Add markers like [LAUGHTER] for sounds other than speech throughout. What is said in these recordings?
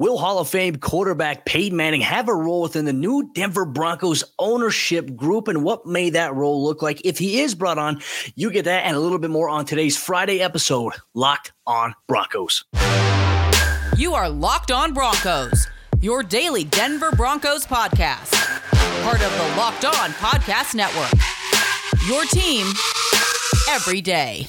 Will Hall of Fame quarterback Peyton Manning have a role within the new Denver Broncos ownership group? And what may that role look like if he is brought on? You get that and a little bit more on today's Friday episode, Locked on Broncos. You are Locked on Broncos, your daily Denver Broncos podcast, part of the Locked on Podcast Network. Your team every day.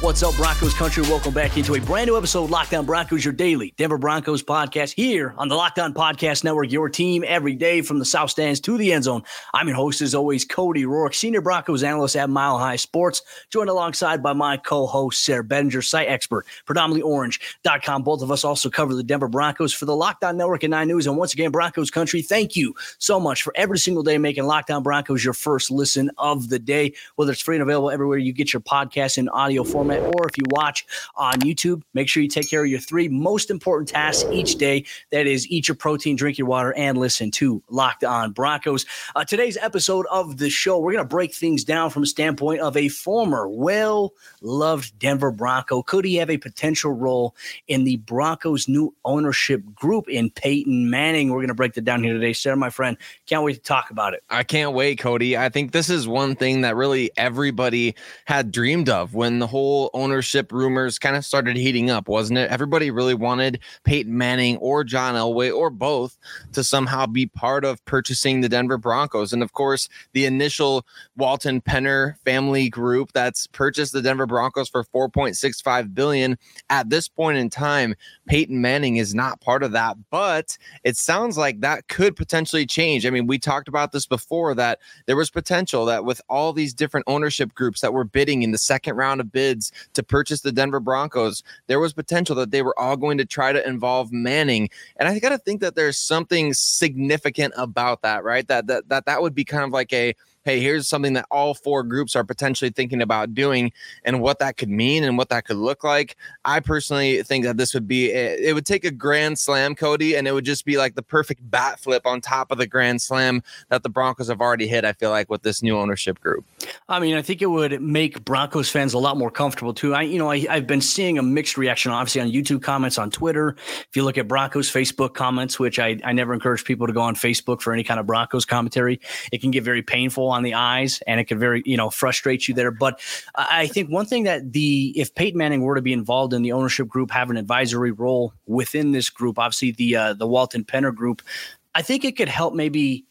What's up, Broncos country? Welcome back into a brand new episode, Locked On Broncos, your daily Denver Broncos podcast here on the Locked On Podcast Network, your team every day from the South Stands to the end zone. I'm your host, as always, Cody Roark, senior Broncos analyst at Mile High Sports, joined alongside by my co host, Sayre Bedinger, site expert, predominantlyorange.com. Both of us also cover the Denver Broncos for the Locked On Network and Nine News. And once again, Broncos country, thank you so much for every single day making Locked On Broncos your first listen of the day, whether it's free and available everywhere you get your podcast in audio format or if you watch on YouTube, make sure you take care of your three most important tasks each day. That is, eat your protein, drink your water, and listen to Locked On Broncos. Uh, today's episode of the show, we're going to break things down from a standpoint of a former, well loved Denver Bronco. Could he have a potential role in the Broncos' new ownership group in Peyton Manning? We're going to break that down here today. Sayre, my friend, can't wait to talk about it. I can't wait, Cody. I think this is one thing that really everybody had dreamed of when the whole whole ownership rumors kind of started heating up, wasn't it? Everybody really wanted Peyton Manning or John Elway or both to somehow be part of purchasing the Denver Broncos. And of course, the initial Walton Penner family group that's purchased the Denver Broncos for 4.65 billion. At this point in time, Peyton Manning is not part of that, but it sounds like that could potentially change. I mean, we talked about this before that there was potential that with all these different ownership groups that were bidding in the second round of bids to purchase the Denver Broncos, there was potential that they were all going to try to involve Manning. And I got to think that there's something significant about that, right? That that that that would be kind of like a hey, here's something that all four groups are potentially thinking about doing and what that could mean and what that could look like. I personally think that this would be, eh, it would take a grand slam, Cody, and it would just be like the perfect bat flip on top of the grand slam that the Broncos have already hit, I feel like, with this new ownership group. I mean, I think it would make Broncos fans a lot more comfortable too. I, you know, I, I've been seeing a mixed reaction, obviously, on YouTube comments, on Twitter. If you look at Broncos Facebook comments, which I, I never encourage people to go on Facebook for any kind of Broncos commentary, it can get very painful on the eyes and it could very, you know, frustrate you there. But I think one thing that the, if Peyton Manning were to be involved in the ownership group, have an advisory role within this group, obviously the, uh, the Walton Penner group, I think it could help maybe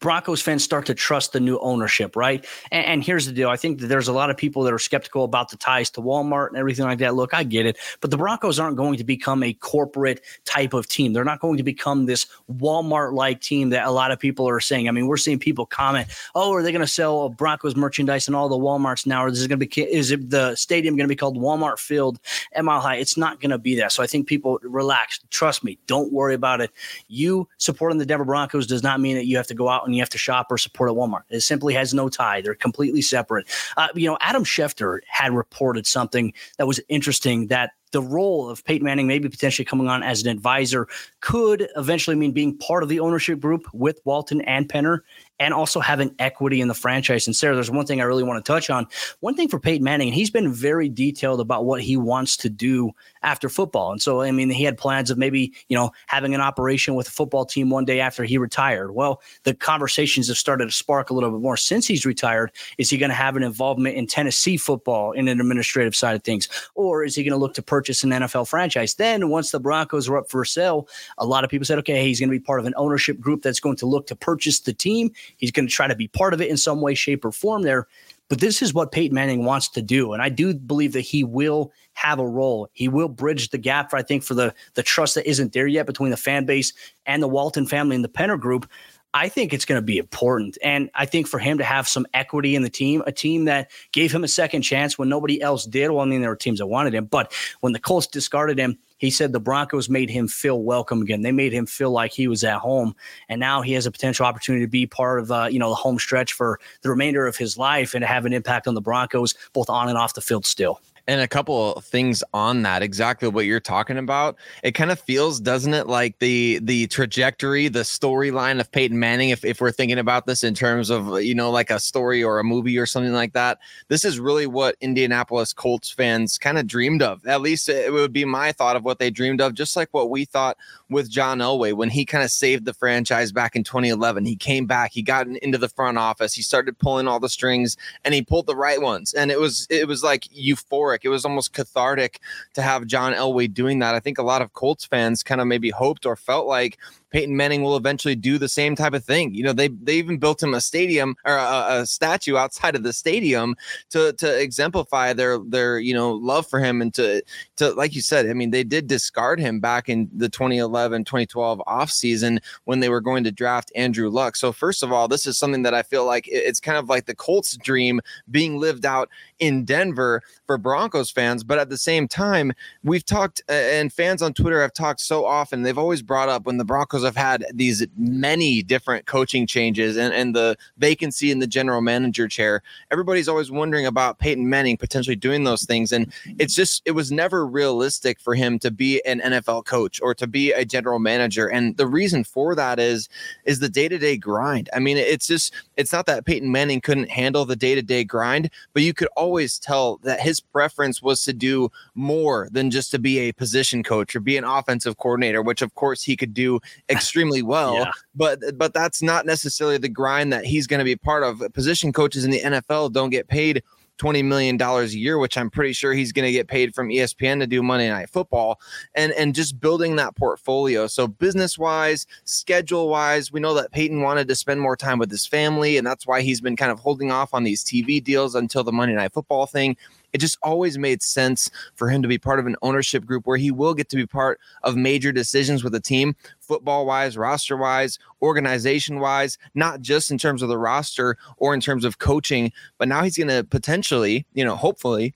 Broncos fans start to trust the new ownership, right? And, and, here's the deal: I think that there's a lot of people that are skeptical about the ties to Walmart and everything like that. Look, I get it, but the Broncos aren't going to become a corporate type of team. They're not going to become this Walmart-like team that a lot of people are saying. I mean, we're seeing people comment, "Oh, are they going to sell Broncos merchandise in all the WalMarts now? Or is it going to be is it the stadium going to be called Walmart Field at Mile High?" It's not going to be that. So I think people relax. Trust me. Don't worry about it. You supporting the Denver Broncos does not mean that you have to go out and you have to shop or support at Walmart. It simply has no tie. They're completely separate. Uh, you know, Adam Schefter had reported something that was interesting that the role of Peyton Manning maybe potentially coming on as an advisor could eventually mean being part of the ownership group with Walton and Penner and also having equity in the franchise. And Sayre, there's one thing I really want to touch on. One thing for Peyton Manning, and he's been very detailed about what he wants to do after football. And so, I mean, he had plans of maybe, you know, having an operation with a football team one day after he retired. Well, the conversations have started to spark a little bit more since he's retired. Is he going to have an involvement in Tennessee football in an administrative side of things? Or is he going to look to purchase an NFL franchise? Then, once the Broncos were up for sale, a lot of people said, okay, he's going to be part of an ownership group that's going to look to purchase the team. He's going to try to be part of it in some way, shape, or form there. But this is what Peyton Manning wants to do. And I do believe that he will have a role. He will bridge the gap, for, I think, for the, the trust that isn't there yet between the fan base and the Walton family and the Penner group. I think it's going to be important. And I think for him to have some equity in the team, a team that gave him a second chance when nobody else did. Well, I mean, there were teams that wanted him, but when the Colts discarded him, he said the Broncos made him feel welcome again. They made him feel like he was at home, and now he has a potential opportunity to be part of uh, you know the home stretch for the remainder of his life and to have an impact on the Broncos both on and off the field still. And a couple of things on that, exactly what you're talking about. It kind of feels, doesn't it, like the the trajectory, the storyline of Peyton Manning, if, if we're thinking about this in terms of, you know, like a story or a movie or something like that. This is really what Indianapolis Colts fans kind of dreamed of. At least it would be my thought of what they dreamed of, just like what we thought with John Elway when he kind of saved the franchise back in 2011. He came back, he got into the front office, he started pulling all the strings and he pulled the right ones. And it was it was like euphoric it was almost cathartic to have John Elway doing that. I think a lot of Colts fans kind of maybe hoped or felt like Peyton Manning will eventually do the same type of thing. You know, they they even built him a stadium or a, a, statue outside of the stadium to to exemplify their their you know love for him and to to like you said, I mean, they did discard him back in the 2011 2012 offseason when they were going to draft Andrew Luck. So first of all, this is something that I feel like it's kind of like the Colts dream being lived out in Denver for Broncos fans, but at the same time, we've talked and fans on Twitter have talked so often. They've always brought up when the Broncos Broncos have had these many different coaching changes and, and the vacancy in the general manager chair. Everybody's always wondering about Peyton Manning potentially doing those things. And it's just, it was never realistic for him to be an NFL coach or to be a general manager. And the reason for that is, is the day to day grind. I mean, it's just, it's not that Peyton Manning couldn't handle the day to day grind, but you could always tell that his preference was to do more than just to be a position coach or be an offensive coordinator, which of course he could do extremely well. yeah. But but that's not necessarily the grind that he's going to be part of. Position coaches in the NFL don't get paid $20 million a year, which I'm pretty sure he's going to get paid from ESPN to do Monday Night Football and, and just building that portfolio. So, business wise, schedule wise, we know that Peyton wanted to spend more time with his family, and that's why he's been kind of holding off on these TV deals until the Monday Night Football thing it just always made sense for him to be part of an ownership group where he will get to be part of major decisions with the team, football wise, roster wise, organization wise, not just in terms of the roster or in terms of coaching, but now he's going to potentially, you know, hopefully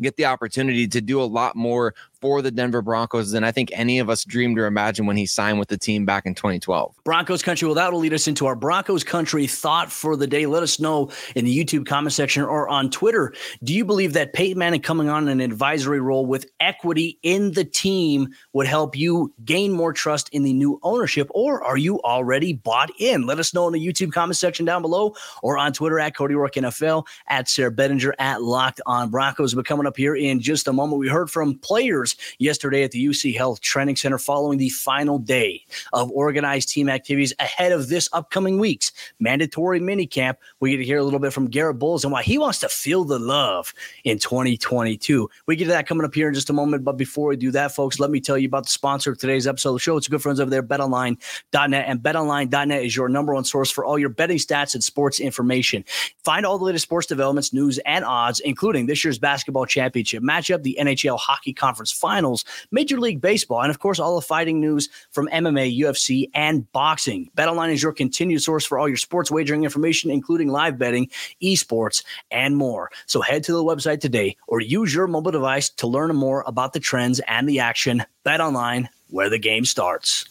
get the opportunity to do a lot more for the Denver Broncos than I think any of us dreamed or imagined when he signed with the team back in 2012. Broncos country. Well, that will lead us into our Broncos country thought for the day. Let us know in the YouTube comment section or on Twitter. Do you believe that Peyton Manning coming on an advisory role with equity in the team would help you gain more trust in the new ownership, or are you already bought in? Let us know in the YouTube comment section down below or on Twitter at Cody Roark NFL, at Sayre Bedinger, at Locked On Broncos. But coming up here in just a moment, we heard from players yesterday at the UC Health Training Center following the final day of organized team activities ahead of this upcoming week's mandatory minicamp. We get to hear a little bit from Garett Bolles and why he wants to feel the love in 2022. We get to that coming up here in just a moment. But before we do that, folks, let me tell you about the sponsor of today's episode of the show. It's good friends over there, betonline.net. And betonline.net is your number one source for all your betting stats and sports information. Find all the latest sports developments, news, and odds, including this year's basketball championship matchup, the NHL Hockey Conference finals, Major League Baseball, and of course, all the fighting news from MMA, UFC, and boxing. BetOnline is your continued source for all your sports wagering information, including live betting, esports, and more. So head to the website today or use your mobile device to learn more about the trends and the action. BetOnline, where the game starts.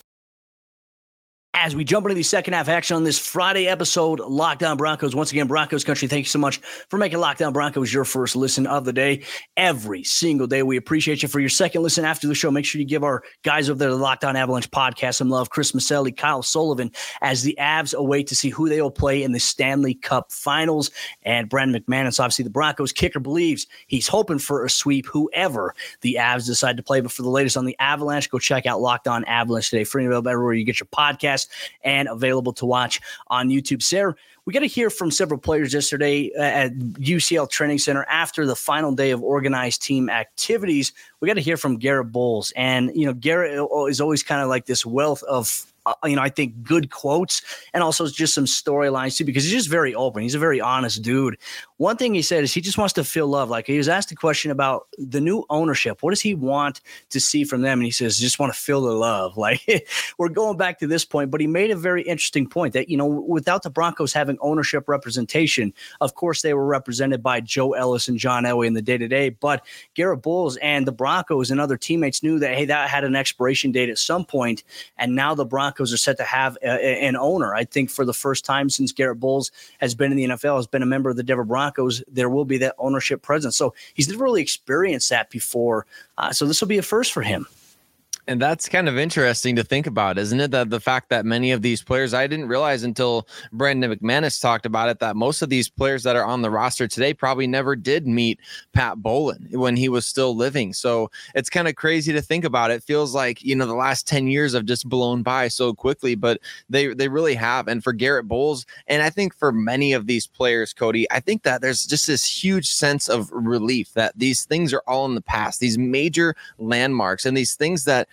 As we jump into the second half action on this Friday episode, Locked On Broncos. Once again, Broncos country, thank you so much for making Locked On Broncos your first listen of the day every single day. We appreciate you for your second listen after the show. Make sure you give our guys over there, the Locked On Avalanche podcast, some love. Chris Maselli, Kyle Sullivan, as the Avs await to see who they will play in the Stanley Cup Finals. And Brandon McManus, obviously the Broncos kicker, believes he's hoping for a sweep, whoever the Avs decide to play. But for the latest on the Avalanche, go check out Locked On Avalanche today, free available everywhere you get your podcast and available to watch on YouTube. Sayre, we got to hear from several players yesterday uh, at UC Health Training Center after the final day of organized team activities. We got to hear from Garett Bolles. and you know Garett is always kind of like this wealth of uh, you know, I think good quotes and also just some storylines too, because he's just very open. He's a very honest dude. One thing he said is he just wants to feel love. Like he was asked a question about the new ownership. What does he want to see from them? And he says, just want to feel the love. [LAUGHS] Like we're going back to this point, but he made a very interesting point that, you know, without the Broncos having ownership representation. Of course, they were represented by Joe Ellis and John Elway in the day to day, but Garett Bolles and the Broncos and other teammates knew that, hey, that had an expiration date at some point, and now the Broncos are set to have a, a, an owner. I think for the first time since Garett Bolles has been in the NFL, has been a member of the Denver Broncos, there will be that ownership presence. So he's never really experienced that before. Uh, so this will be a first for him. And that's kind of interesting to think about, isn't it? That the fact that many of these players, I didn't realize until Brandon McManus talked about it, that most of these players that are on the roster today probably never did meet Pat Bowlen when he was still living. So it's kind of crazy to think about. It feels like, you know, the last 10 years have just blown by so quickly, but they, they really have. And for Garett Bolles, and I think for many of these players, Cody, I think that there's just this huge sense of relief that these things are all in the past, these major landmarks and these things that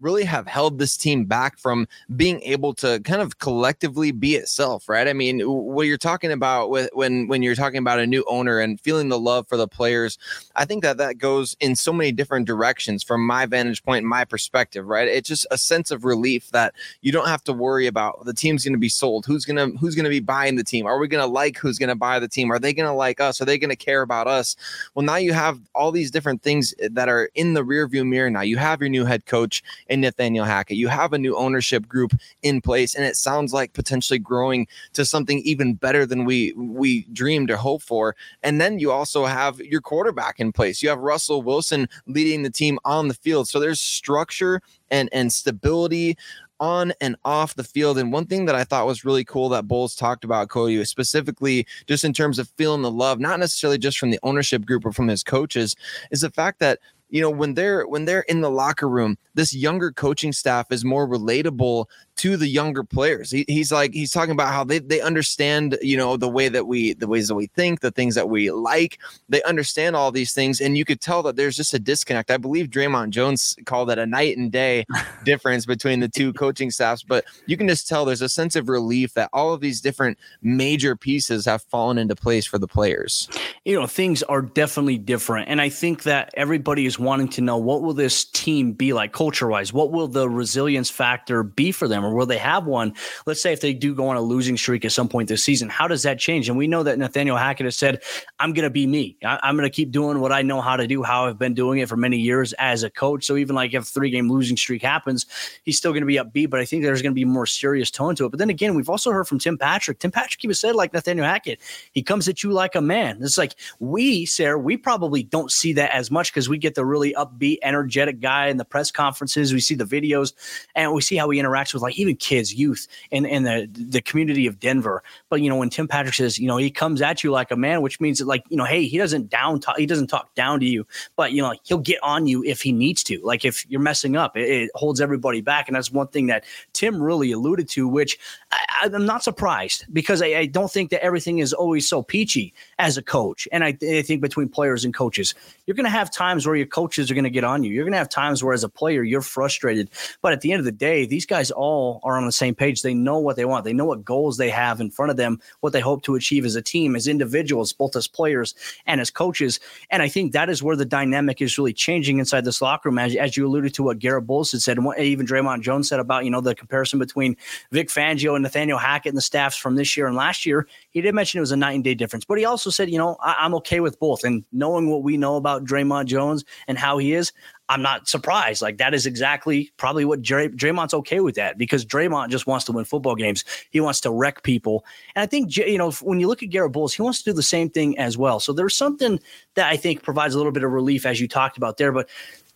really have held this team back from being able to kind of collectively be itself, right? I mean, what you're talking about with when when you're talking about a new owner and feeling the love for the players, I think that that goes in so many different directions from my vantage point my perspective, right? It's just a sense of relief that you don't have to worry about the team's going to be sold, who's going to who's going to be buying the team, are we going to like who's going to buy the team, are they going to like us, are they going to care about us? Well, now you have all these different things eh, that are in the rearview mirror. Now you have your new head coach and Nathaniel Hackett. You have a new ownership group in place, and it sounds like potentially growing to something even better than we we dreamed or hoped for. And then you also have your quarterback in place. You have Russell Wilson leading the team on the field. So there's structure and and stability on and off the field. And one thing that I thought was really cool that Bolles talked about, Cody, specifically just in terms of feeling the love, not necessarily just from the ownership group or from his coaches, is the fact that you know when they're when they're in the locker room this younger coaching staff is more relatable to the younger players. He, he's like he's talking about how they, they understand you know the way that we the ways that we think the things that we like. They understand all these things and you could tell that there's just a disconnect. I believe Dre'Mont Jones called it a night and day [LAUGHS] difference between the two coaching staffs but you can just tell there's a sense of relief that all of these different major pieces have fallen into place for the players. You know things are definitely different and i think that everybody is wanting to know what will this team be like culture wise? What will the resilience factor be for them, or will they have one? Let's say if they do go on a losing streak at some point this season, how does that change? And we know that Nathaniel Hackett has said, "I'm going to be me. I- am going to keep doing what I know how to do, how I've been doing it for many years as a coach." So even like if three game losing streak happens, he's still going to be upbeat. But I think there's going to be more serious tone to it. But then again, we've also heard from Tim Patrick. Tim Patrick even said like Nathaniel Hackett, he comes at you like a man. It's like we, Sayre, we probably don't see that as much because we get the really upbeat, energetic guy in the press conferences. We see the videos and we see how he interacts with like even kids, youth, and, and the, the community of Denver. But, you know, when Tim Patrick says, you know, he comes at you like a man, which means that like, you know, hey, he doesn't down talk, he doesn't talk down to you, but, you know, he'll get on you if he needs to. Like if you're messing up, it, it holds everybody back. And that's one thing that Tim really alluded to, which I, am not surprised because I, I, don't think that everything is always so peachy as a coach. And I, I think between players and coaches, you're going to have times where your coaches are going to get on you. You're going to have times where, as a player, you're frustrated. But at the end of the day, these guys all are on the same page. They know what they want. They know what goals they have in front of them, what they hope to achieve as a team, as individuals, both as players and as coaches. And I think that is where the dynamic is really changing inside this locker room, as, as you alluded to what Garett Bolles had said, and what even Dre'Mont Jones said about you know the comparison between Vic Fangio and Nathaniel Hackett and the staffs from this year and last year. He did mention it was a night and day difference, but he also said, you know, I, am okay with both. And knowing what we know about Dre'Mont Jones and how he is, I'm not surprised. Like that is exactly probably what Dray- Dre'Mont's okay with that because Dre'Mont just wants to win football games. He wants to wreck people, and I think you know when you look at Garett Bolles, he wants to do the same thing as well. So there's something that I think provides a little bit of relief as you talked about there. But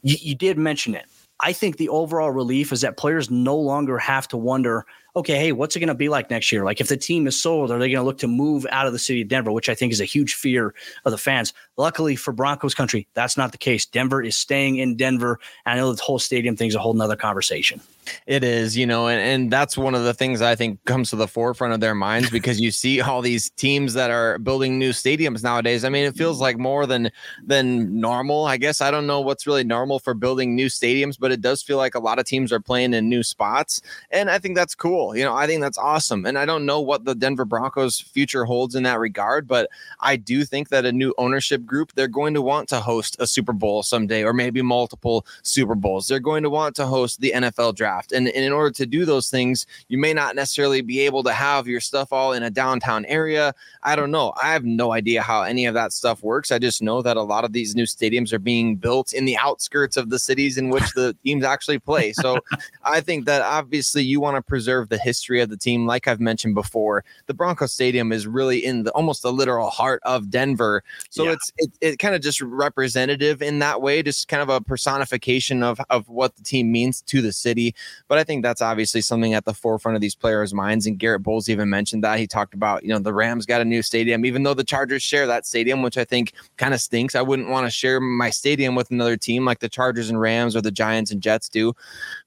you, you did mention it. I think the overall relief is that players no longer have to wonder okay, hey, what's it going to be like next year? Like if the team is sold, are they going to look to move out of the city of Denver, which I think is a huge fear of the fans. Luckily for Broncos country, that's not the case. Denver is staying in Denver. And I know the whole stadium thing is a whole nother conversation. It is, you know, and, and that's one of the things I think comes to the forefront of their minds [LAUGHS] because you see all these teams that are building new stadiums nowadays. I mean, it feels mm. like more than than normal. I guess I don't know what's really normal for building new stadiums, but it does feel like a lot of teams are playing in new spots. And I think that's cool. You know, I think that's awesome. And I don't know what the Denver Broncos future holds in that regard, but I do think that a new ownership group, they're going to want to host a Super Bowl someday or maybe multiple Super Bowls. They're going to want to host the NFL draft draft. And, and in order to do those things, you may not necessarily be able to have your stuff all in a downtown area. I don't know. I have no idea how any of that stuff works. I just know that a lot of these new stadiums are being built in the outskirts of the cities in which the teams actually play. So [LAUGHS] I think that obviously you want to preserve the history of the team. Like I've mentioned before, the Broncos Stadium is really in the almost the literal heart of Denver. So yeah. it's it, it kind of just representative in that way, just kind of a personification of, of what the team means to the city. But I think that's obviously something at the forefront of these players' minds. And Garett Bolles even mentioned that. He talked about, you know, the Rams got a new stadium, even though the Chargers share that stadium, which I think kind of stinks. I wouldn't want to share my stadium with another team like the Chargers and Rams or the Giants and Jets do.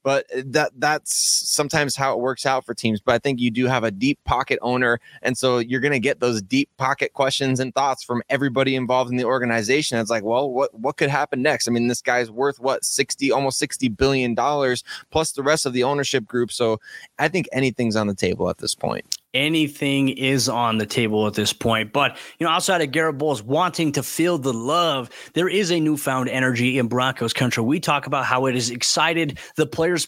But eh, that that's sometimes how it works out for teams. But I think you do have a deep pocket owner. And so you're going to get those deep pocket questions and thoughts from everybody involved in the organization. It's like, well, what what could happen next? I mean, this guy's worth what 60 almost 60 billion dollars plus the rest of the ownership group. So I think anything's on the table at this point anything is on the table at this point. But, you know, outside of Garett Bolles wanting to feel the love, there is a newfound energy in Broncos country. We talk about how it has excited the Players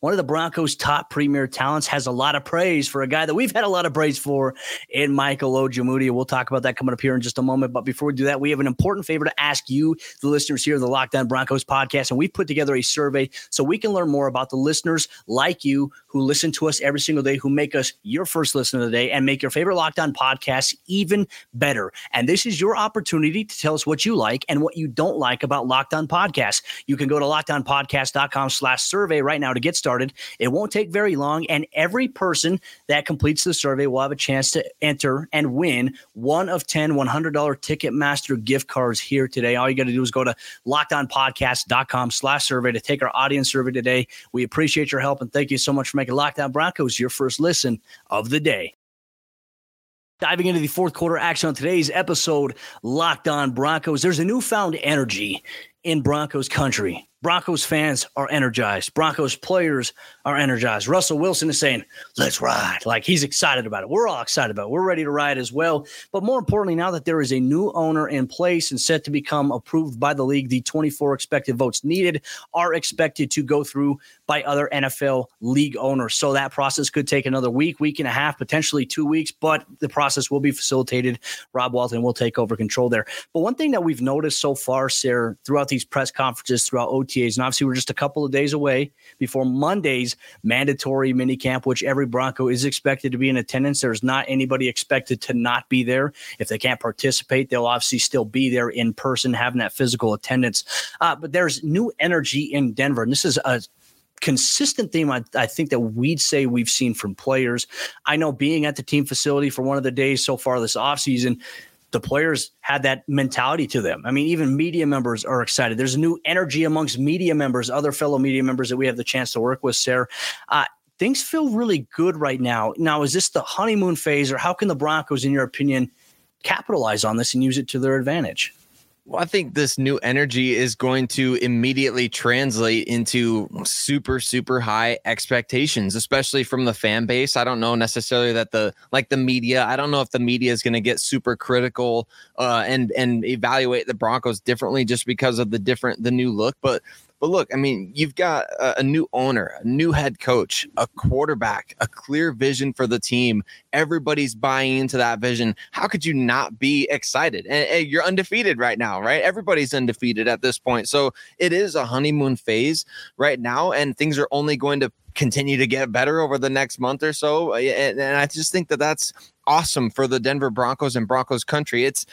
One of the Broncos' top premier talents has a lot of praise for a guy that we've had a lot of praise for in Michael Ojemudia. We'll talk about that coming up here in just a moment. But before we do that, we have an important favor to ask you, the listeners here of the Locked On Broncos podcast. And we've put together a survey so we can learn more about the listeners like you who listen to us every single day, who make us your first first listen of the day and make your favorite Locked On podcast even better. And this is your opportunity to tell us what you like and what you don't like about Lockdown On Podcasts. You can go to lockedonpodcast.com slash survey right now to get started. It won't take very long, and every person that completes the survey will have a chance to enter and win one of 10 $100 Ticketmaster gift cards here today. All you got to do is go to lockedonpodcast.com slash survey to take our audience survey today. We appreciate your help and thank you so much for making Locked On Broncos your first listen of the the day. Diving into the fourth quarter action on today's episode, Locked On Broncos, there's a newfound energy in Broncos country. Broncos fans are energized. Broncos players are energized. Russell Wilson is saying, let's ride. Like he's excited about it. We're all excited about it. We're ready to ride as well. But more importantly, now that there is a new owner in place and set to become approved by the league, the 24 expected votes needed are expected to go through by other NFL league owners. So that process could take another week, week and a half, potentially two weeks, but the process will be facilitated. Rob Walton will take over control there. But one thing that we've noticed so far, Sayre, throughout these press conferences, throughout OTAs. And obviously, we're just a couple of days away before Monday's mandatory minicamp, which every Bronco is expected to be in attendance. There's not anybody expected to not be there. If they can't participate, they'll obviously still be there in person, having that physical attendance. Uh, but there's new energy in Denver. And this is a consistent theme I, I, think that we'd say we've seen from players. I know being at the team facility for one of the days so far this offseason, the players had that mentality to them. I mean, even media members are excited. There's new energy amongst media members, other fellow media members that we have the chance to work with, Sayre. Uh, things feel really good right now. Now, is this the honeymoon phase, or how can the Broncos, in your opinion, capitalize on this and use it to their advantage? Well, I think this new energy is going to immediately translate into super, super high expectations, especially from the fan base. I don't know necessarily that the like the media. I don't know if the media is going to get super critical uh, and and evaluate the Broncos differently just because of the different the new look. But but look, I mean, you've got a, a, new owner, a new head coach, a quarterback, a clear vision for the team. Everybody's buying into that vision. How could you not be excited? And, and you're undefeated right now, right? Everybody's undefeated at this point. So it is a honeymoon phase right now, and things are only going to continue to get better over the next month or so. Uh, and, and I just think that that's awesome for the Denver Broncos and Broncos country. It's,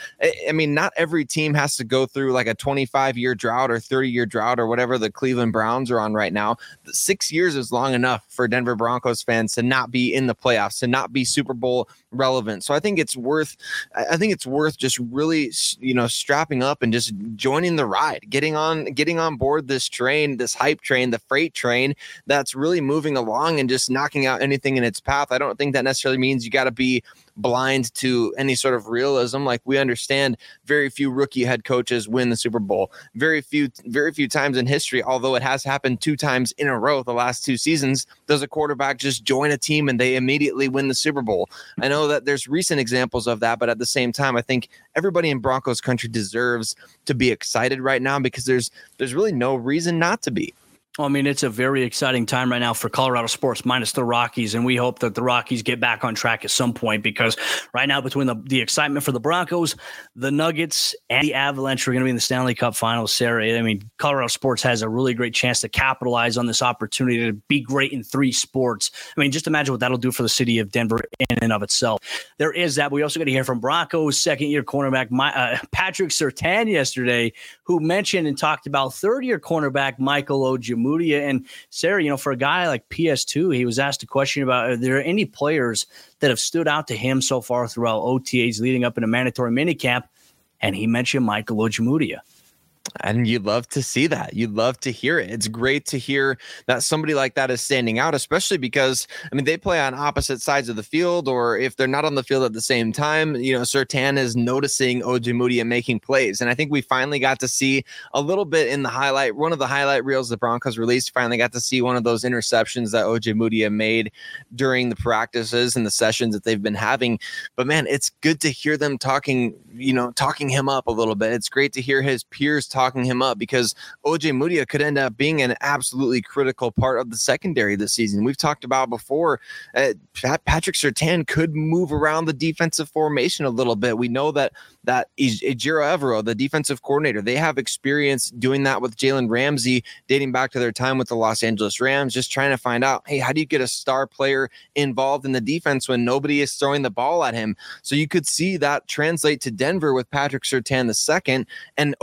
I mean, not every team has to go through like a 25 year drought or 30 year drought or whatever the Cleveland Browns are on right now. Six years is long enough for Denver Broncos fans to not be in the playoffs, to not be Super Bowl relevant. So I think it's worth, I think it's worth just really, you know, strapping up and just joining the ride, getting on, getting on board this train, this hype train, the freight train that's really moving along and just knocking out anything in its path. I don't think that necessarily means you got to be blind to any sort of realism. Like we understand very few rookie head coaches win the Super Bowl. Very few, very few times in history, although it has happened two times in a row the last two seasons, does a quarterback just join a team and they immediately win the Super Bowl. I know that there's recent examples of that, but at the same time, I think everybody in Broncos country deserves to be excited right now because there's there's really no reason not to be Well, I mean, it's a very exciting time right now for Colorado sports, minus the Rockies, and we hope that the Rockies get back on track at some point because right now, between the, the excitement for the Broncos, the Nuggets, and the Avalanche we're going to be in the Stanley Cup Finals. Sayre, I mean, Colorado sports has a really great chance to capitalize on this opportunity to be great in three sports. I mean, just imagine what that'll do for the city of Denver in and of itself. There is that. We also got to hear from Broncos second-year cornerback my, uh, Patrick Surtain yesterday, who mentioned and talked about third-year cornerback Michael Ojemudia And Sayre, you know, for a guy like PS2, he was asked a question about are there any players that have stood out to him so far throughout OTAs leading up in a mandatory minicamp? And he mentioned Michael Ojemudia. And you'd love to see that. You'd love to hear it. It's great to hear that somebody like that is standing out, especially because, I mean, they play on opposite sides of the field, or if they're not on the field at the same time, you know, Surtain is noticing Ojemudia making plays. And I think we finally got to see a little bit in the highlight, one of the highlight reels the Broncos released, finally got to see one of those interceptions that Ojemudia made during the practices and the sessions that they've been having. But man, it's good to hear them talking, you know, talking him up a little bit. It's great to hear his peers talking him up because Ojemudia could end up being an absolutely critical part of the secondary this season. We've talked about before, uh, Patrick Surtain could move around the defensive formation a little bit. We know that that Ejiro Evero, the defensive coordinator, they have experience doing that with Jalen Ramsey, dating back to their time with the Los Angeles Rams, just trying to find out, hey, how do you get a star player involved in the defense when nobody is throwing the ball at him? So you could see that translate to Denver with Patrick Surtain the second, and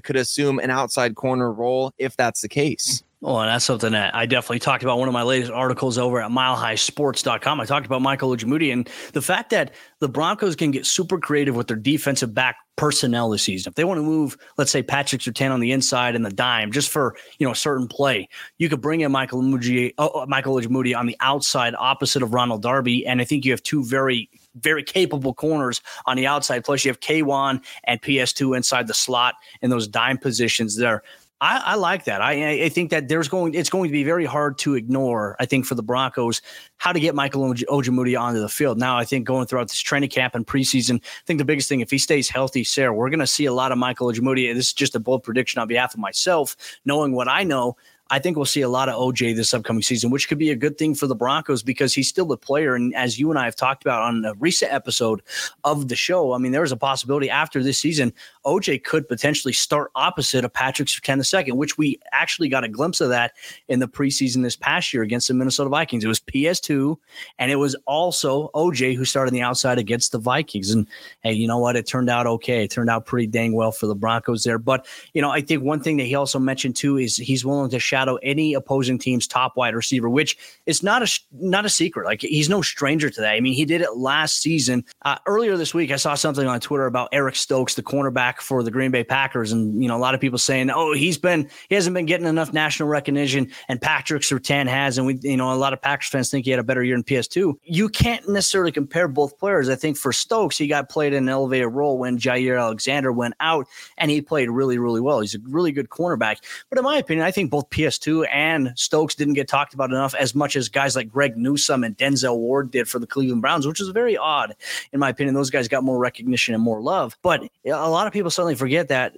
Could assume an outside corner role if that's the case. Oh, and that's something that I definitely talked about. One of my latest articles over at milehighsports.com. I talked about Michael Ojemudia and the fact that the Broncos can get super creative with their defensive back personnel this season. If they want to move, let's say Patrick Surtain on the inside and the dime just for you know a certain play, you could bring in Michael Ojemudia, oh, uh, Michael Ojemudia on the outside opposite of Ronald Darby, and I think you have two very very capable corners on the outside. Plus, you have K1 and PS2 inside the slot in those dime positions there. I, I, like that. I, I think that there's going it's going to be very hard to ignore. I think for the Broncos how to get Michael Ojemudia onto the field. Now I think going throughout this training camp and preseason, I think the biggest thing if he stays healthy, Sayre, we're going to see a lot of Michael Ojemudia. This is just a bold prediction on behalf of myself, knowing what I know. I think we'll see a lot of OJ this upcoming season, which could be a good thing for the Broncos because he's still a player. And as you and I have talked about on a recent episode of the show, I mean, there's a possibility after this season, OJ could potentially start opposite of Patrick Surtain II, which we actually got a glimpse of that in the preseason this past year against the Minnesota Vikings. It was PS2, and it was also OJ who started on the outside against the Vikings. And hey, you know what? It turned out okay. It turned out pretty dang well for the Broncos there. But, you know, I think one thing that he also mentioned too is he's willing to shadow any opposing team's top wide receiver, which is not a not a secret. Like he's no stranger to that. I mean, he did it last season. Uh, earlier this week, I saw something on Twitter about Eric Stokes, the cornerback for the Green Bay Packers, and you know a lot of people saying, "Oh, he's been he hasn't been getting enough national recognition," and Patrick Surtain has, and we you know a lot of Packers fans think he had a better year in PS2. You can't necessarily compare both players. I think for Stokes, he got played in an elevated role when Jaire Alexander went out, and he played really really well. He's a really good cornerback. But in my opinion, I think both PS2 and Stokes didn't get talked about enough as much as guys like Greg Newsome and Denzel Ward did for the Cleveland Browns, which is very odd in my opinion. Those guys got more recognition and more love. But a lot of people suddenly forget that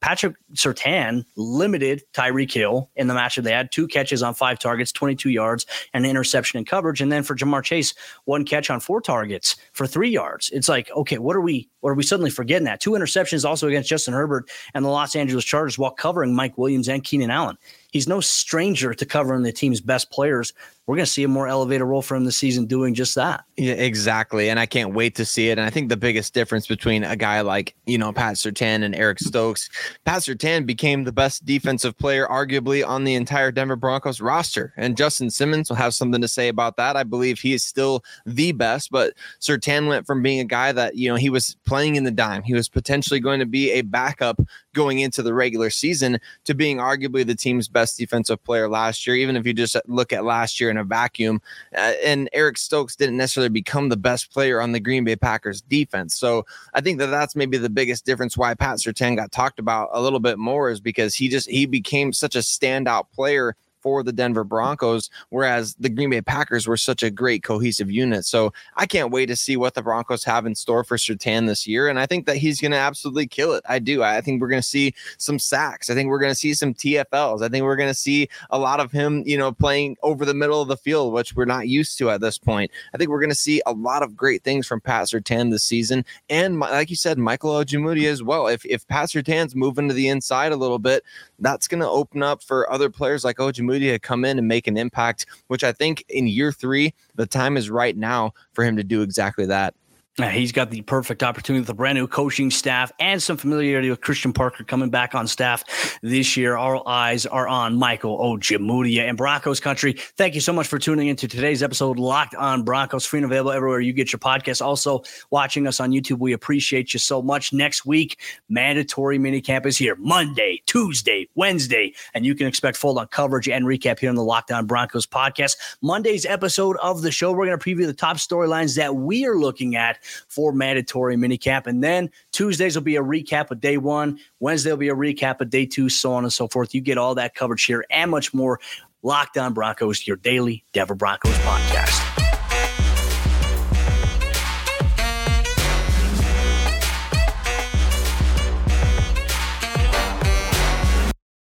Patrick Surtain limited Tyreek Hill in the matchup. They had two catches on five targets, 22 yards, and an interception in coverage. And then for Ja'Marr Chase, one catch on four targets for three yards. It's like, okay, what are we what are we suddenly forgetting that? Two interceptions also against Justin Herbert and the Los Angeles Chargers while covering Mike Williams and Keenan Allen. He's no stranger to covering the team's best players we're going to see a more elevated role for him this season doing just that. Yeah, exactly. And I can't wait to see it. And I think the biggest difference between a guy like, you know, Pat Surtain and Eric Stokes, Pat Surtain became the best defensive player, arguably, on the entire Denver Broncos roster. And Justin Simmons will have something to say about that. I believe he is still the best, but Surtain went from being a guy that, you know, he was playing in the dime. He was potentially going to be a backup going into the regular season to being arguably the team's best defensive player last year. Even if you just look at last year in a vacuum, uh, and Eric Stokes didn't necessarily become the best player on the Green Bay Packers defense. So I think that that's maybe the biggest difference why Pat Surtain got talked about a little bit more is because he just he became such a standout player for the Denver Broncos, whereas the Green Bay Packers were such a great cohesive unit. So I can't wait to see what the Broncos have in store for Surtain this year. And I think that he's going to absolutely kill it. I do. I think we're going to see some sacks. I think we're going to see some TFLs. I think we're going to see a lot of him, you know, playing over the middle of the field, which we're not used to at this point. I think we're going to see a lot of great things from Pat Surtain this season. And like you said, Michael Ojemudia as well. If, if Pat Surtain's moving to the inside a little bit, that's going to open up for other players like To come in and make an impact, which I think in year three, the time is right now for him to do exactly that. Uh, he's got the perfect opportunity with a brand new coaching staff and some familiarity with Christian Parker coming back on staff this year. Our eyes are on Michael Ojemudia and Broncos country. Thank you so much for tuning into today's episode, Locked on Broncos, free and available everywhere you get your podcast. Also, watching us on YouTube, we appreciate you so much. Next week, mandatory minicamp is here Monday, Tuesday, Wednesday, and you can expect full on coverage and recap here on the Locked on Broncos podcast. Monday's episode of the show, we're going to preview the top storylines that we are looking at for mandatory minicamp. And then Tuesdays will be a recap of day one. Wednesday will be a recap of day two, so on and so forth. You get all that coverage here and much more. Locked on Broncos, your daily Denver Broncos podcast.